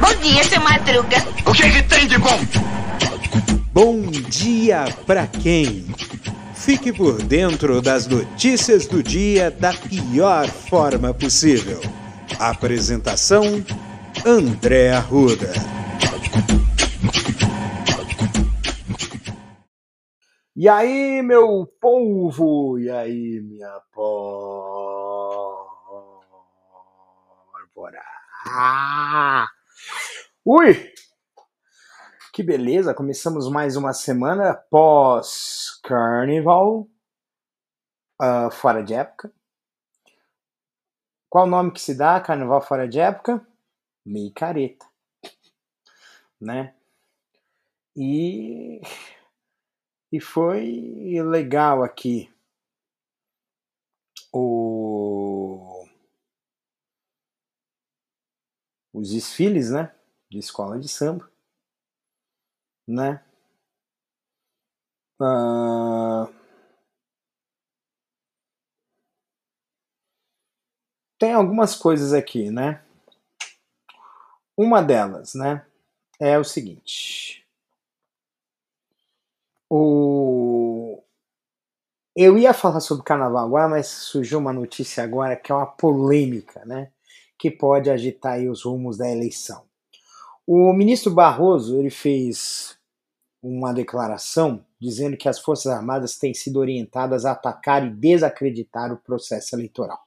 Bom dia, seu Madruga. O que, que tem de bom? Bom dia pra quem? Fique por dentro das notícias do dia da pior forma possível. Apresentação: André Arruda. E aí, meu povo? E aí, minha pólvora? Ah! Ui! Que beleza! Começamos mais uma semana pós-carnival, uh, fora de época. Qual o nome que se dá? Carnaval fora de época? Meio careta, né? E e foi legal aqui o os desfiles, né, de escola de samba, né? Uh... Tem algumas coisas aqui, né? Uma delas, né, é o seguinte. O... Eu ia falar sobre carnaval agora, mas surgiu uma notícia agora que é uma polêmica, né? Que pode agitar os rumos da eleição. O ministro Barroso ele fez uma declaração dizendo que as Forças Armadas têm sido orientadas a atacar e desacreditar o processo eleitoral.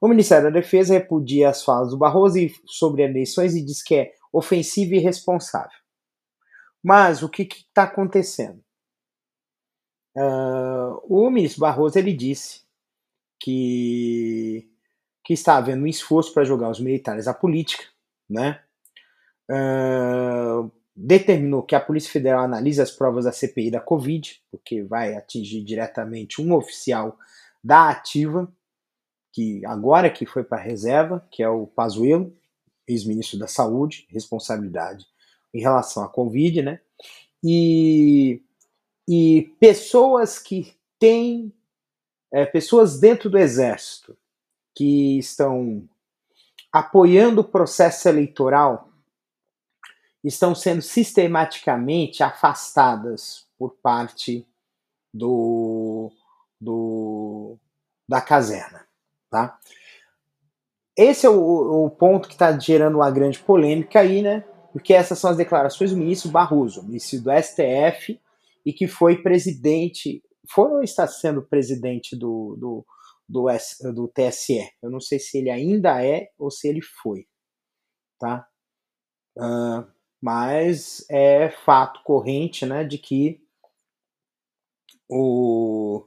O Ministério da Defesa repudia as falas do Barroso sobre eleições e diz que é ofensivo e irresponsável. Mas o que está acontecendo? Uh, o ministro Barroso ele disse que, que está havendo um esforço para jogar os militares à política, né? Uh, determinou que a Polícia Federal analise as provas da CPI da Covid, porque vai atingir diretamente um oficial da ativa, que agora que foi para a reserva, que é o Pazuello, ex-ministro da Saúde, responsabilidade em relação à Covid, né? E e pessoas que têm, é, pessoas dentro do exército que estão apoiando o processo eleitoral estão sendo sistematicamente afastadas por parte do, do da caserna, tá? Esse é o, o ponto que está gerando uma grande polêmica aí, né? Porque essas são as declarações do ministro Barroso, ministro do STF, e que foi presidente, foi ou está sendo presidente do, do, do, S, do TSE. Eu não sei se ele ainda é ou se ele foi, tá? Uh, mas é fato corrente, né, de que o,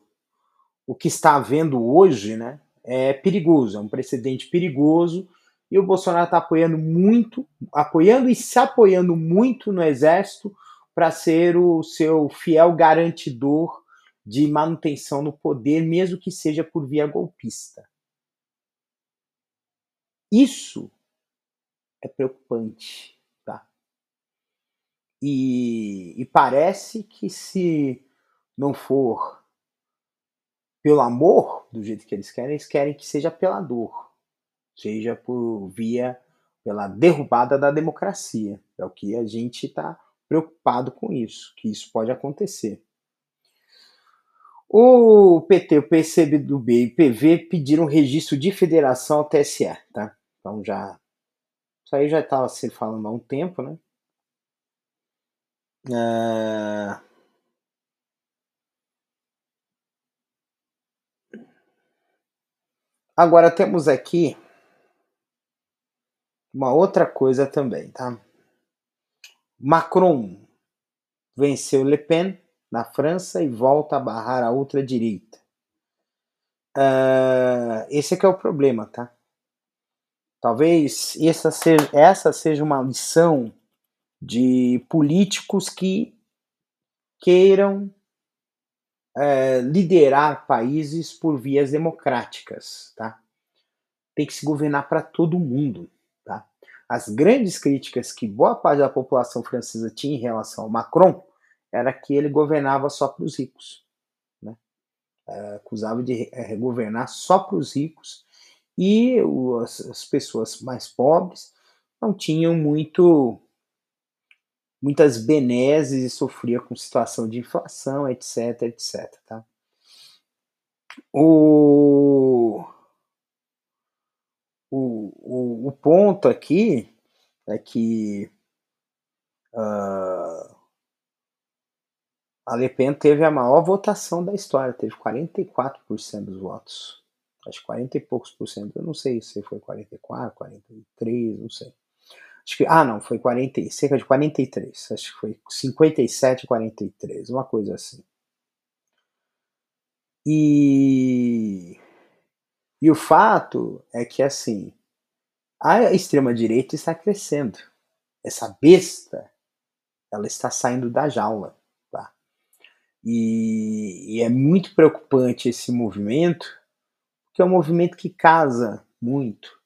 o que está havendo hoje, né, é perigoso, é um precedente perigoso e o Bolsonaro está apoiando muito, apoiando e se apoiando muito no exército para ser o seu fiel garantidor de manutenção no poder, mesmo que seja por via golpista. Isso é preocupante, tá? E, e parece que se não for pelo amor, do jeito que eles querem, eles querem que seja pela dor, seja por via pela derrubada da democracia. É o que a gente está preocupado com isso, que isso pode acontecer. O PT, o PCB e o PV pediram registro de federação ao TSE, tá? Então já. Isso aí já estava se falando há um tempo, né? Uh... Agora temos aqui uma outra coisa também, tá? Macron venceu Le Pen na França e volta a barrar a ultradireita. Uh, esse é que é o problema, tá? Talvez essa seja, essa seja uma lição de políticos que queiram uh, liderar países por vias democráticas, tá? Tem que se governar para todo mundo as grandes críticas que boa parte da população francesa tinha em relação ao Macron era que ele governava só para os ricos. Né? É, acusava de é, governar só para os ricos e as, as pessoas mais pobres não tinham muito muitas benesses e sofria com situação de inflação, etc, etc, tá? O, o, o, o ponto aqui é que uh, a Le Pen teve a maior votação da história, teve 44% dos votos. Acho que 40 e poucos por cento, eu não sei se foi 44, 43, não sei. Acho que, ah, não, foi 40, cerca de 43. Acho que foi 57 43, uma coisa assim. E, e o fato é que, assim, a extrema-direita está crescendo. Essa besta, ela está saindo da jaula. E, e é muito preocupante esse movimento, que é um movimento que casa muito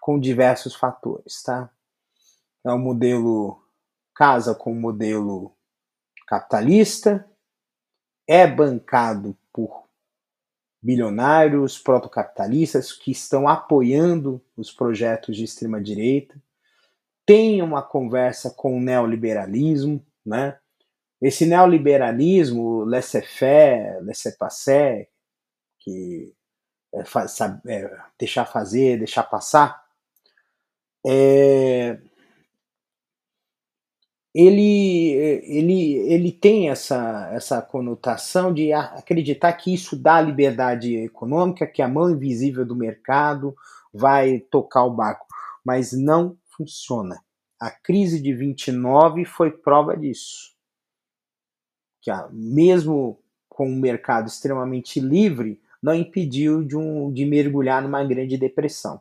com diversos fatores, tá? é um modelo casa com um modelo capitalista, é bancado por bilionários protocapitalistas que estão apoiando os projetos de extrema direita, tem uma conversa com o neoliberalismo, né? Esse neoliberalismo, laissez-faire, laissez-passer, que é, faz, é, deixar fazer, deixar passar, é, ele, ele, ele tem essa, essa conotação de acreditar que isso dá liberdade econômica, que a mão invisível do mercado vai tocar o barco, mas não funciona. A crise de 29 foi prova disso. Que mesmo com um mercado extremamente livre, não impediu de, um, de mergulhar numa grande depressão.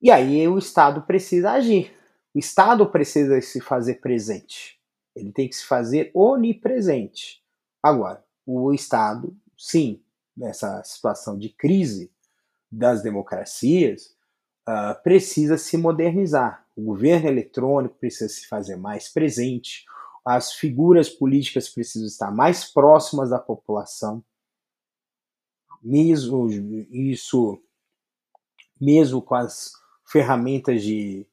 E aí o Estado precisa agir. O Estado precisa se fazer presente. Ele tem que se fazer onipresente. Agora, o Estado, sim, nessa situação de crise das democracias, uh, precisa se modernizar. O governo eletrônico precisa se fazer mais presente, as figuras políticas precisam estar mais próximas da população. Mesmo isso, mesmo com as ferramentas de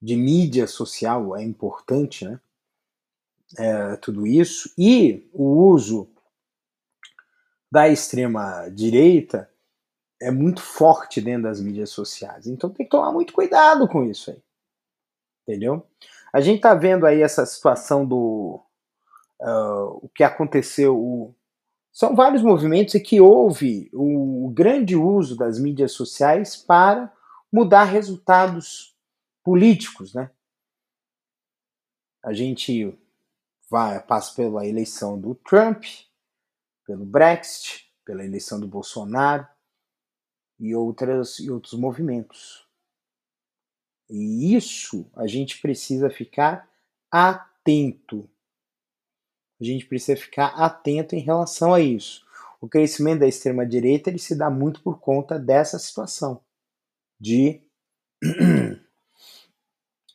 de mídia social é importante, né? É, tudo isso. E o uso da extrema direita é muito forte dentro das mídias sociais. Então tem que tomar muito cuidado com isso aí. Entendeu? A gente tá vendo aí essa situação do uh, o que aconteceu. O, são vários movimentos e que houve o grande uso das mídias sociais para mudar resultados políticos, né? A gente vai passa pela eleição do Trump, pelo Brexit, pela eleição do Bolsonaro e outras e outros movimentos. E isso a gente precisa ficar atento. A gente precisa ficar atento em relação a isso. O crescimento da extrema direita ele se dá muito por conta dessa situação de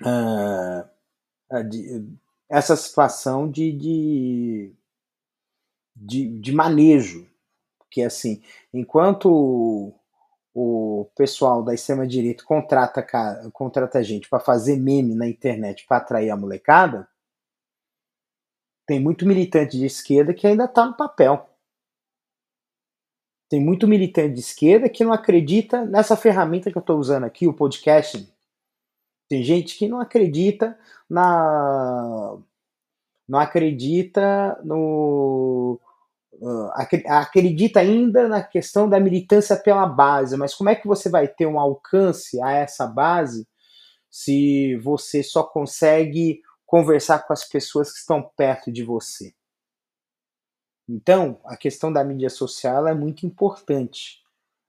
uh, de, essa situação de, de, de, de manejo. Porque, assim, enquanto o, pessoal da extrema-direita contrata, contrata gente para fazer meme na internet para atrair a molecada, tem muito militante de esquerda que ainda está no papel. Tem muito militante de esquerda que não acredita nessa ferramenta que eu estou usando aqui, o podcast, tem gente que não acredita na. Não acredita no. Uh, acredita ainda na questão da militância pela base, mas como é que você vai ter um alcance a essa base se você só consegue conversar com as pessoas que estão perto de você? Então, a questão da mídia social é muito importante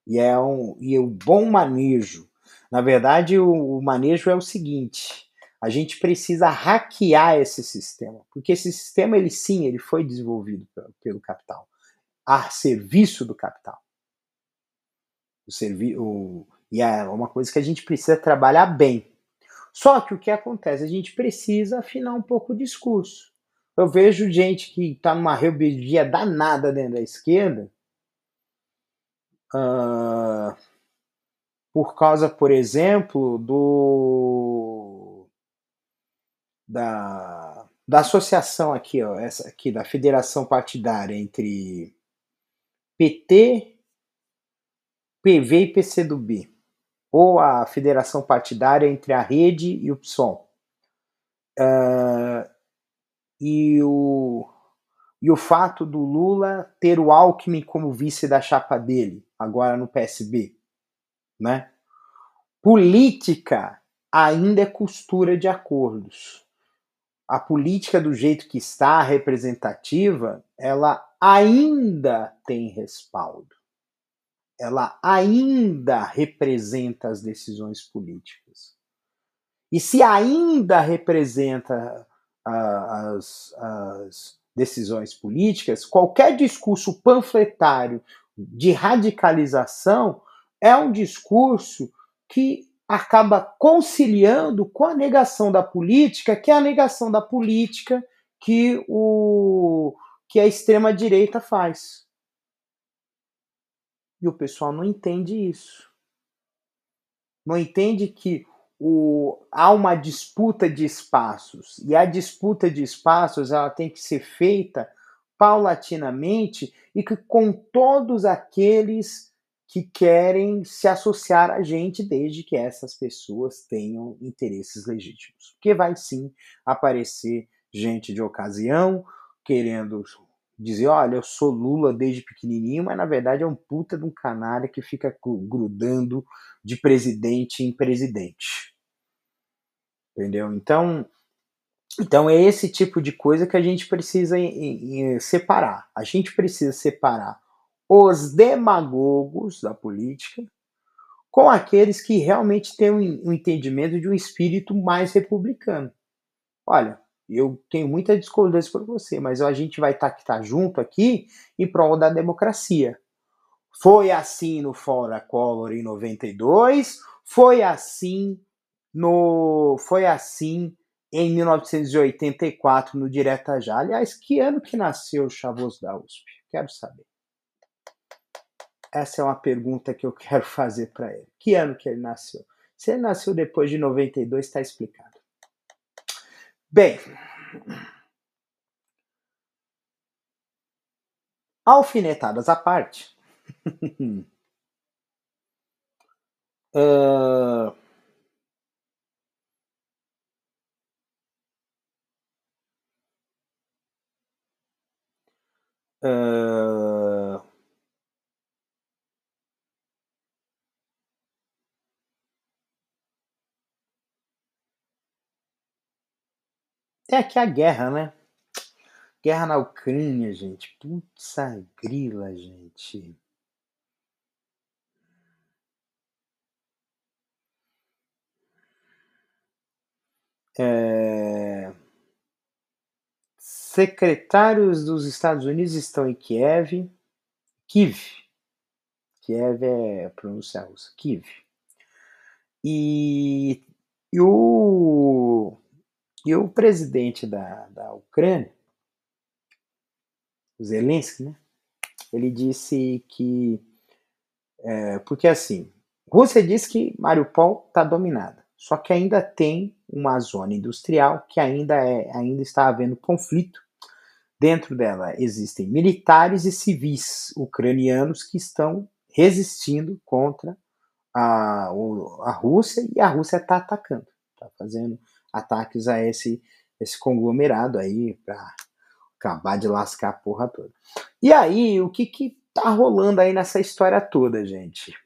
e é um e o bom manejo na verdade, o, o manejo é o seguinte: a gente precisa hackear esse sistema, porque esse sistema, ele sim, ele foi desenvolvido pelo, capital, a serviço do capital. O servi o, e é uma coisa que a gente precisa trabalhar bem. Só que o que acontece? A gente precisa afinar um pouco o discurso. Eu vejo gente que está numa rebeldia danada dentro da esquerda, uh, por causa, por exemplo, do da, da associação aqui, ó, essa aqui da federação partidária entre PT, PV e PCdoB, ou a federação partidária entre a Rede e o PSOL. Uh, e o e o fato do Lula ter o Alckmin como vice da chapa dele, agora no PSB, né? Política ainda é costura de acordos. A política do jeito que está representativa, ela ainda tem respaldo. Ela ainda representa as decisões políticas. E se ainda representa uh, as, as decisões políticas, qualquer discurso panfletário de radicalização é um discurso que acaba conciliando com a negação da política, que é a negação da política que, o, que a extrema-direita faz. E o pessoal não entende isso. Não entende que o, há uma disputa de espaços e a disputa de espaços ela tem que ser feita paulatinamente e que com todos aqueles que querem se associar a gente desde que essas pessoas tenham interesses legítimos. Porque vai sim aparecer gente de ocasião querendo dizer, olha, eu sou Lula desde pequenininho, mas na verdade é um puta de um canalha que fica grudando de presidente em presidente. Entendeu? Então, então é esse tipo de coisa que a gente precisa separar. A gente precisa separar os demagogos da política com aqueles que realmente têm um entendimento de um espírito mais republicano. Olha, eu tenho muita discordância por você, mas a gente vai estar tá, tá junto aqui em prol da democracia. Foi assim no Fora Collor em 92, foi assim no foi assim em 1984 no Direta Já. Aliás, que ano que nasceu o Chavos da USP? Quero saber. Essa é uma pergunta que eu quero fazer para ele. Que ano que ele nasceu? Se ele nasceu depois de 92, está explicado. Bem, alfinetadas à parte. uh, uh, Tem aqui a guerra, né? Guerra na Ucrânia, gente. Putz, grila, gente. É... Secretários dos Estados Unidos estão em Kiev. Kiev. Kiev é a pronúncia russa. Kiev. E, e o e o presidente da, da Ucrânia, Zelensky, né? Ele disse que. É, porque assim, Rússia diz que Mariupol está dominada, só que ainda tem uma zona industrial que ainda, é, ainda está havendo conflito. Dentro dela existem militares e civis ucranianos que estão resistindo contra a, a Rússia e a Rússia está atacando, está fazendo ataques a esse, esse conglomerado aí para acabar de lascar a porra toda. E aí, o que que tá rolando aí nessa história toda, gente?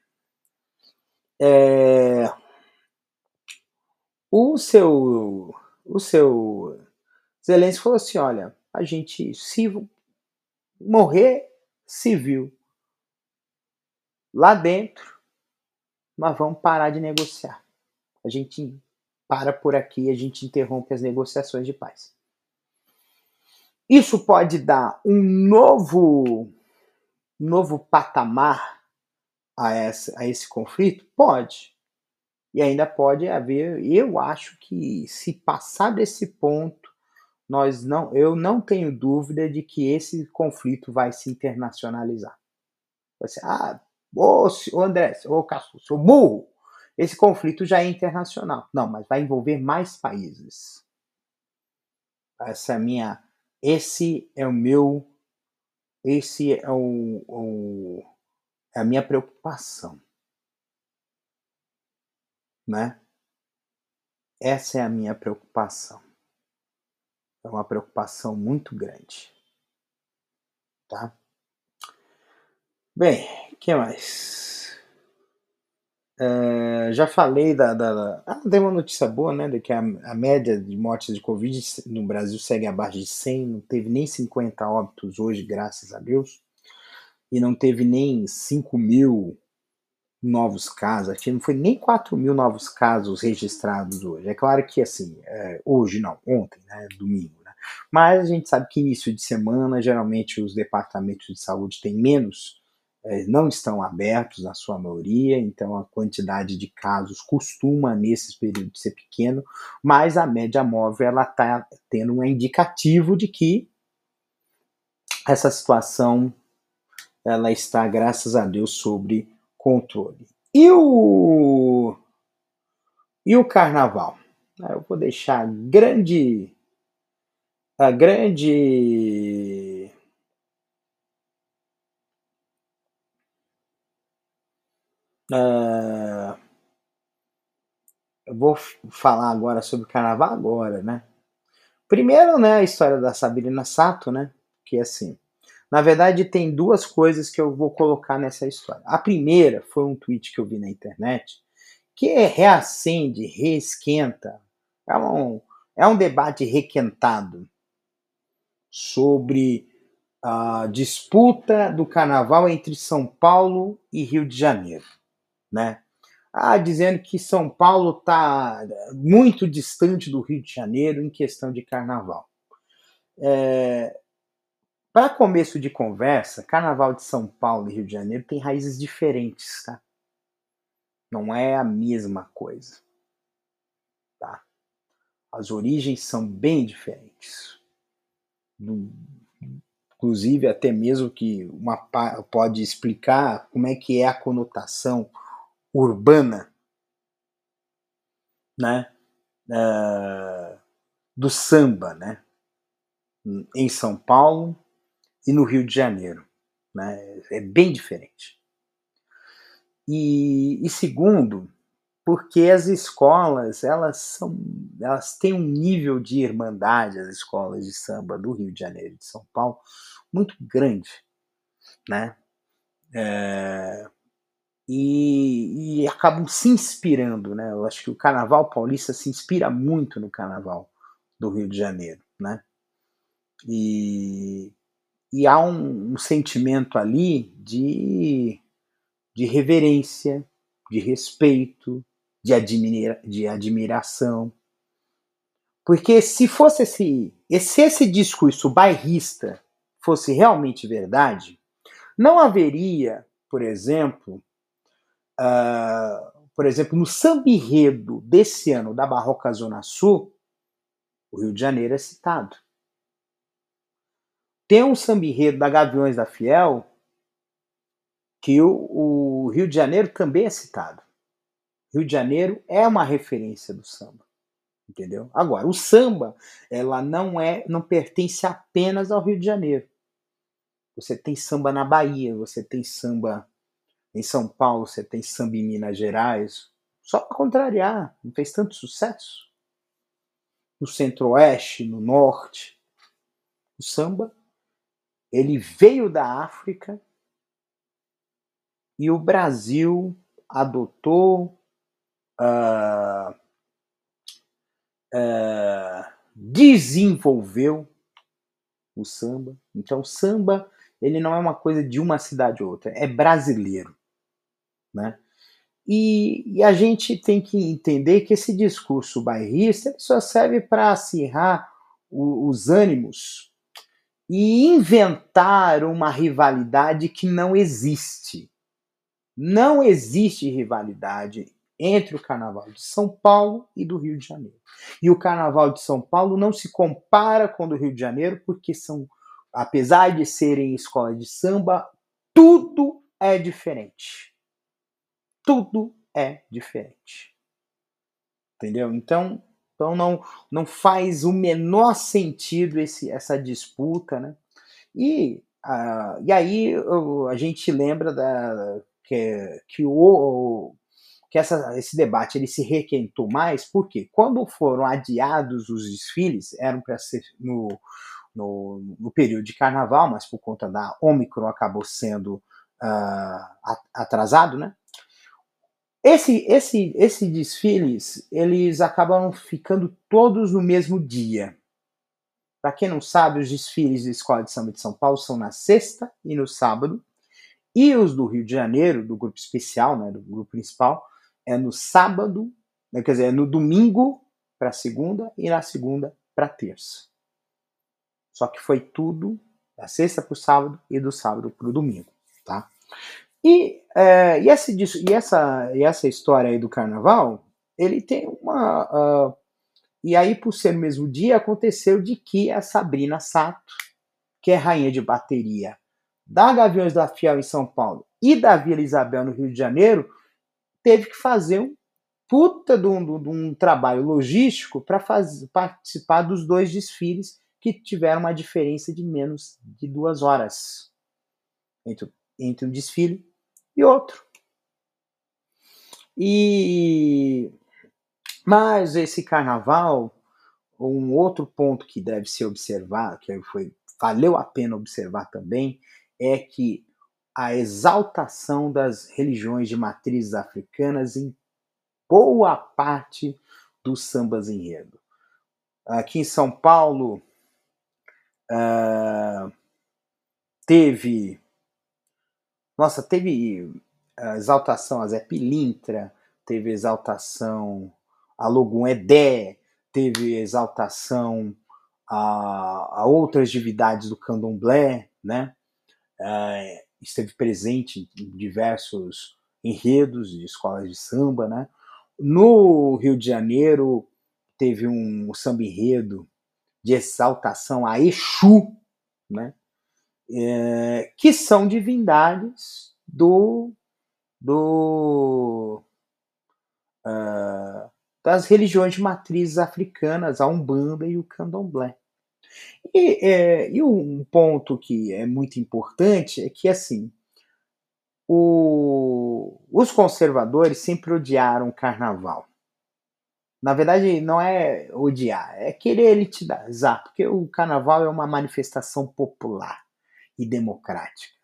É... O seu o seu Zelensky falou assim, olha, a gente se morrer civil lá dentro, mas vamos parar de negociar. A gente para por aqui, a gente interrompe as negociações de paz. Isso pode dar um novo, novo patamar a, essa, a esse conflito? Pode. E ainda pode haver, eu acho que se passar desse ponto, nós não, eu não tenho dúvida de que esse conflito vai se internacionalizar. Vai ser, ah, ô, André, ô Castro, seu burro, esse conflito já é internacional. Não, mas vai envolver mais países. Essa é minha, esse é o meu, esse é o, o é a minha preocupação, né? Essa é a minha preocupação. É uma preocupação muito grande, tá? Bem, que mais? Já falei da, da, da, Ah, uma notícia boa, né? De que a, a, média de mortes de Covid no Brasil segue abaixo de 100, não teve nem 50 óbitos hoje, graças a Deus, e não teve nem 5 mil novos casos, aqui não foi nem 4 mil novos casos registrados hoje. É claro que, assim, é, hoje não, ontem, né? Domingo, né? Mas a gente sabe que início de semana, geralmente os departamentos de saúde têm menos não estão abertos na sua maioria, então a quantidade de casos costuma nesses períodos ser pequeno, mas a média móvel ela está tendo um indicativo de que essa situação ela está, graças a Deus, sob controle. E o e o carnaval? Eu vou deixar grande a grande Uh, eu vou falar agora sobre o carnaval agora, né? Primeiro, né, a história da Sabrina Sato, né? Que assim, na verdade tem duas coisas que eu vou colocar nessa história. A primeira foi um tweet que eu vi na internet que reacende, reesquenta, é um, é um debate requentado sobre a disputa do carnaval entre São Paulo e Rio de Janeiro né? Ah, dizendo que São Paulo está muito distante do Rio de Janeiro em questão de carnaval. É, Para começo de conversa, carnaval de São Paulo e Rio de Janeiro tem raízes diferentes, tá? Não é a mesma coisa. Tá? As origens são bem diferentes. Do, inclusive, até mesmo que uma pode explicar como é que é a conotação urbana, né, uh, do samba, né, em São Paulo e no Rio de Janeiro, né, é bem diferente. E, e segundo, porque as escolas elas são elas têm um nível de irmandade as escolas de samba do Rio de Janeiro e de São Paulo muito grande né? É, e, e, acabam se inspirando, né? Eu acho que o Carnaval paulista se inspira muito no Carnaval do Rio de Janeiro, né? E, e há um, um sentimento ali de, de reverência, de respeito, de, admira, de admiração. Porque se fosse esse, se esse discurso bairrista fosse realmente verdade, não haveria, por exemplo, Uh, por exemplo, no sambirredo desse ano da Barroca Zona Sul, o Rio de Janeiro é citado. Tem um sambirredo da Gaviões da Fiel que o, o Rio de Janeiro também é citado. Rio de Janeiro é uma referência do samba, entendeu? Agora, o samba, ela não é, não pertence apenas ao Rio de Janeiro. Você tem samba na Bahia, você tem samba em São Paulo você tem samba em Minas Gerais. Só para contrariar, não fez tanto sucesso. No centro-oeste, no norte. O samba, ele veio da África e o Brasil adotou, uh, uh, desenvolveu o samba. Então, o samba ele não é uma coisa de uma cidade ou outra, é brasileiro. Né? E, e, a gente tem que entender que esse discurso bairrista só serve para acirrar o, os ânimos e inventar uma rivalidade que não existe. Não existe rivalidade entre o Carnaval de São Paulo e do Rio de Janeiro. E o Carnaval de São Paulo não se compara com o do Rio de Janeiro, porque são, apesar de serem escolas de samba, tudo é diferente tudo é diferente. Entendeu? Então, então não, não faz o menor sentido esse, essa disputa, né? E, uh, e aí a gente lembra da, que, que, o, que essa, esse debate ele se requentou mais, porque quando foram adiados os desfiles, eram para ser no, no, no, período de carnaval, mas por conta da Omicron acabou sendo uh, atrasado, né? Esse, esse, esse desfiles, eles acabam ficando todos no mesmo dia. Para quem não sabe, os desfiles da Escola de Samba de São Paulo são na sexta e no sábado. E os do Rio de Janeiro, do grupo especial, né, do grupo principal, é no sábado, né, quer dizer, é no domingo para segunda e na segunda para terça. Só que foi tudo da sexta para o sábado e do sábado para o domingo, tá? E, é, e, esse, e, essa, e essa história aí do carnaval, ele tem uma. Uh, e aí, por ser o mesmo dia, aconteceu de que a Sabrina Sato, que é rainha de bateria da Gaviões da Fiel em São Paulo e da Vila Isabel no Rio de Janeiro, teve que fazer um puta de um, de um trabalho logístico para participar dos dois desfiles que tiveram uma diferença de menos de duas horas entre, entre um desfile e outro. E mas esse carnaval, um outro ponto que deve ser observado, que foi valeu a pena observar também, é que a exaltação das religiões de matrizes africanas em boa parte dos sambas enredo. Aqui em São Paulo uh, teve nossa, teve a exaltação a Zé Pilintra, teve exaltação a Logum Edé, teve exaltação a, a outras divindades do candomblé, né? É, esteve presente em diversos enredos de escolas de samba, né? No Rio de Janeiro teve um samba enredo de exaltação a Exu, né? É, que são divindades do, do uh, das religiões de matrizes africanas, a Umbanda e o Candomblé. E, é, e, um ponto que é muito importante é que assim o, os conservadores sempre odiaram o carnaval. Na verdade, não é odiar, é querer elitizar, porque o carnaval é uma manifestação popular e democrática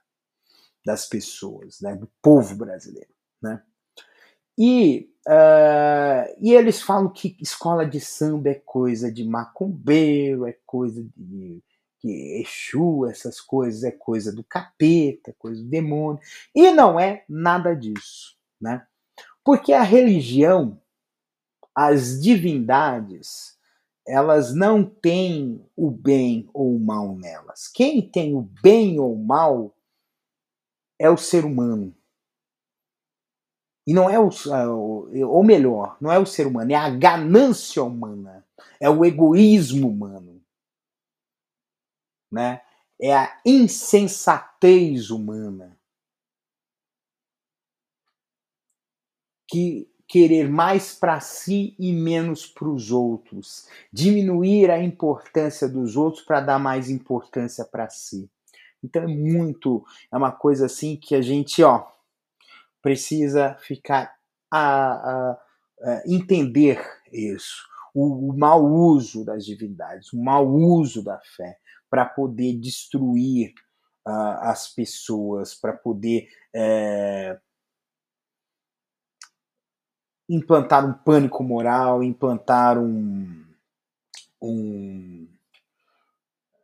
das pessoas, né, do povo brasileiro. Né? E, uh, e eles falam que escola de samba é coisa de macumbeiro, é coisa de que Exu, essas coisas, é coisa do capeta, é coisa do demônio. E não é nada disso. Né? Porque a religião, as divindades, elas não têm o bem ou o mal nelas. Quem tem o bem ou o mal é o ser humano. E não é o. Ou melhor, não é o ser humano, é a ganância humana. É o egoísmo humano. Né? É a insensatez humana. Que querer mais para si e menos para os outros, diminuir a importância dos outros para dar mais importância para si. Então é muito, é uma coisa assim que a gente, ó, precisa ficar a, a, a entender isso, o, o mau uso das divindades, o mau uso da fé para poder destruir uh, as pessoas, para poder é, implantar um pânico moral, implantar um, um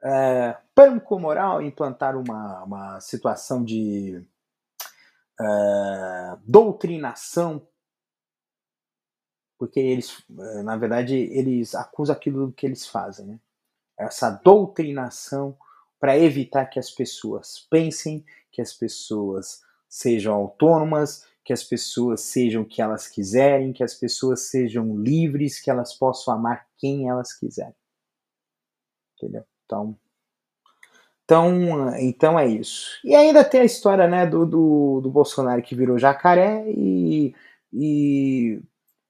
é, pânico moral, implantar uma, uma situação de é, doutrinação, porque eles, é, na verdade, eles acusam aquilo que eles fazem, né? essa doutrinação para evitar que as pessoas pensem, que as pessoas sejam autônomas, que as pessoas sejam o que elas quiserem, que as pessoas sejam livres, que elas possam amar quem elas quiserem. Entendeu? Então, então, então é isso. E ainda tem a história né, do, do, do Bolsonaro que virou jacaré e E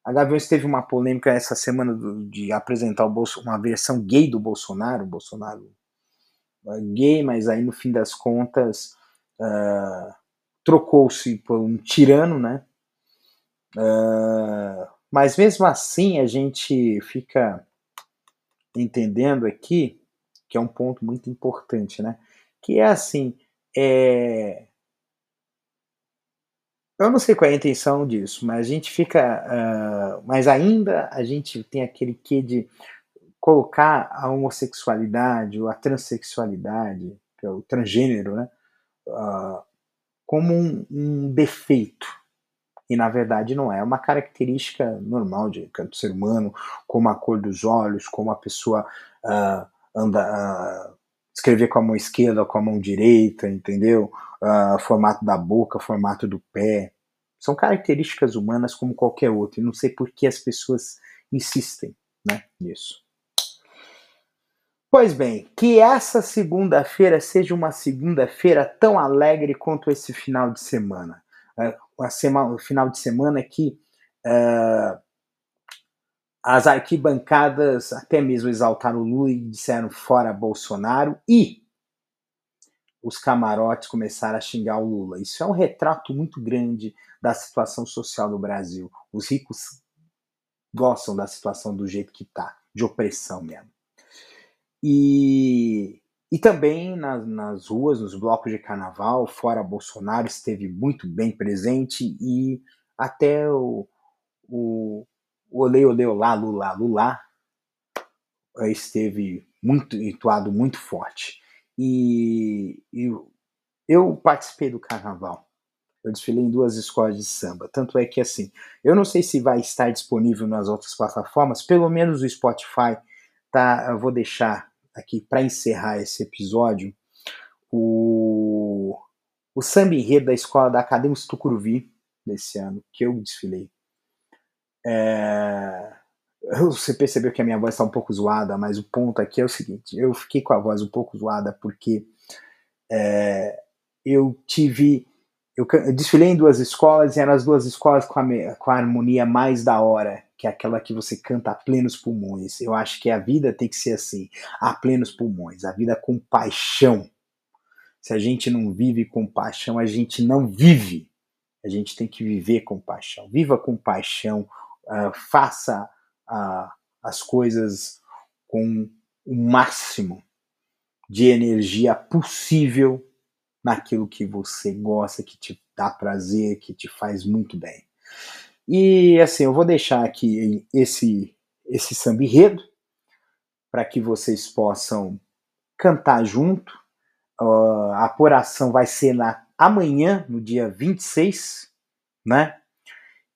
a Gaviões teve uma polêmica essa semana de apresentar Bolso, uma versão gay do Bolsonaro, Bolsonaro é gay, mas aí no fim das contas uh, trocou-se por um tirano, né? Uh, mas mesmo assim a gente fica entendendo aqui que é um ponto muito importante, né? Que é assim, é... eu não sei qual é a intenção disso, mas a gente fica, uh, mas ainda a gente tem aquele quê de colocar a homossexualidade ou a transexualidade, que é o transgênero, né? Uh, como um, um defeito e na verdade não é. É uma característica normal de, do ser humano, como a cor dos olhos, como a pessoa uh, anda. Uh, escrever com a mão esquerda ou com a mão direita, entendeu? Uh, formato da boca, formato do pé. São características humanas como qualquer outra. E não sei por que as pessoas insistem né, nisso. Pois bem, que essa segunda-feira seja uma segunda-feira tão alegre quanto esse final de semana. É, a semana, o final de semana que uh, as arquibancadas até mesmo exaltaram o Lula e disseram fora Bolsonaro e os camarotes começaram a xingar o Lula. Isso é um retrato muito grande da situação social do Brasil. Os ricos gostam da situação do jeito que está, de opressão mesmo. E e também nas, nas ruas, nos blocos de carnaval, fora Bolsonaro, esteve muito bem presente e até o, o, Olê Olê Olá, Lula, Lula esteve muito entoado, muito forte. E, e eu participei do carnaval. Eu desfilei em duas escolas de samba. Tanto é que, assim, eu não sei se vai estar disponível nas outras plataformas, pelo menos o Spotify, tá? Eu vou deixar aqui para encerrar esse episódio o, o samba enredo da escola da Academia Tucuruvi desse ano, que eu desfilei. É, você percebeu que a minha voz está um pouco zoada, mas o ponto aqui é o seguinte: eu fiquei com a voz um pouco zoada porque é, eu tive. Eu, eu desfilei em duas escolas e eram as duas escolas com a, com a harmonia mais da hora que é aquela que você canta a plenos pulmões. Eu acho que a vida tem que ser assim, a plenos pulmões, a vida com paixão. Se a gente não vive com paixão, a gente não vive. A gente tem que viver com paixão. Viva com paixão, uh, faça uh, as coisas com o máximo de energia possível naquilo que você gosta, que te dá prazer, que te faz muito bem. E assim, eu vou deixar aqui esse, esse samba para que vocês possam cantar junto. Uh, a apuração vai ser na, amanhã, no dia 26, né?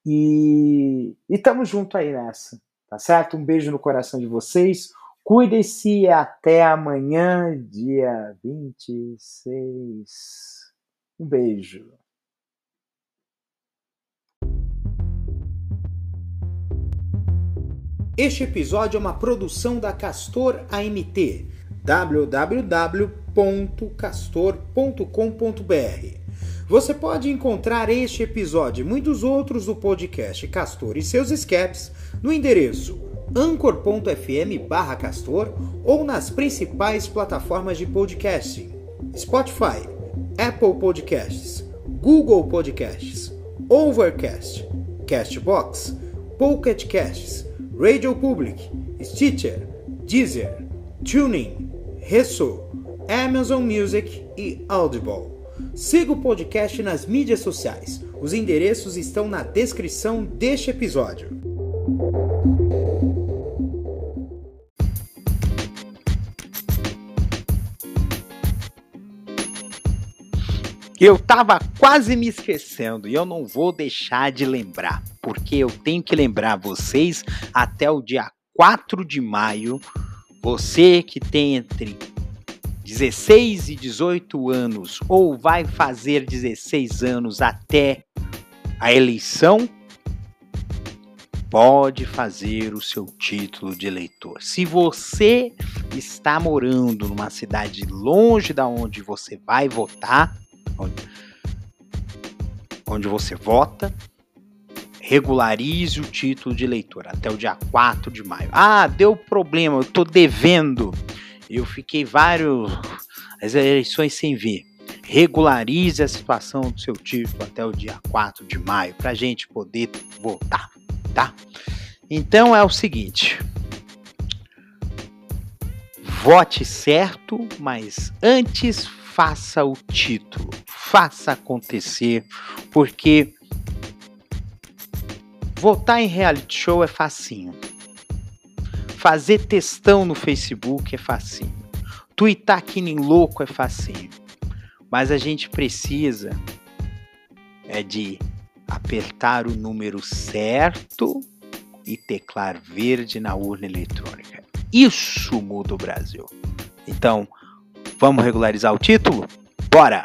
E estamos junto aí nessa, tá certo? Um beijo no coração de vocês. Cuidem-se até amanhã, dia 26. Um beijo. Este episódio é uma produção da Castor AMT, www.castor.com.br. Você pode encontrar este episódio e muitos outros do podcast Castor e seus escapes no endereço anchor.fm castor ou nas principais plataformas de podcasting Spotify, Apple Podcasts, Google Podcasts, Overcast, Castbox, Pocket Casts, Radio Public, Stitcher, Deezer, Tuning, Resso, Amazon Music e Audible. Siga o podcast nas mídias sociais. Os endereços estão na descrição deste episódio. Eu tava quase me esquecendo e eu não vou deixar de lembrar, porque eu tenho que lembrar vocês até o dia 4 de maio, você que tem entre 16 e 18 anos ou vai fazer 16 anos até a eleição, pode fazer o seu título de eleitor. Se você está morando numa cidade longe da onde você vai votar, onde, onde você vota, regularize o título de eleitor até o dia 4 de maio. Ah, deu problema, eu tô devendo. Eu fiquei vários as eleições sem ver. Regularize a situação do seu título até o dia 4 de maio para a gente poder votar, tá? Então é o seguinte: vote certo, mas antes faça o título, faça acontecer, porque votar em reality show é facinho. Fazer textão no Facebook é facinho. Tweetar que nem louco é facinho. Mas a gente precisa é de apertar o número certo e teclar verde na urna eletrônica. Isso muda o Brasil. Então, vamos regularizar o título? Bora!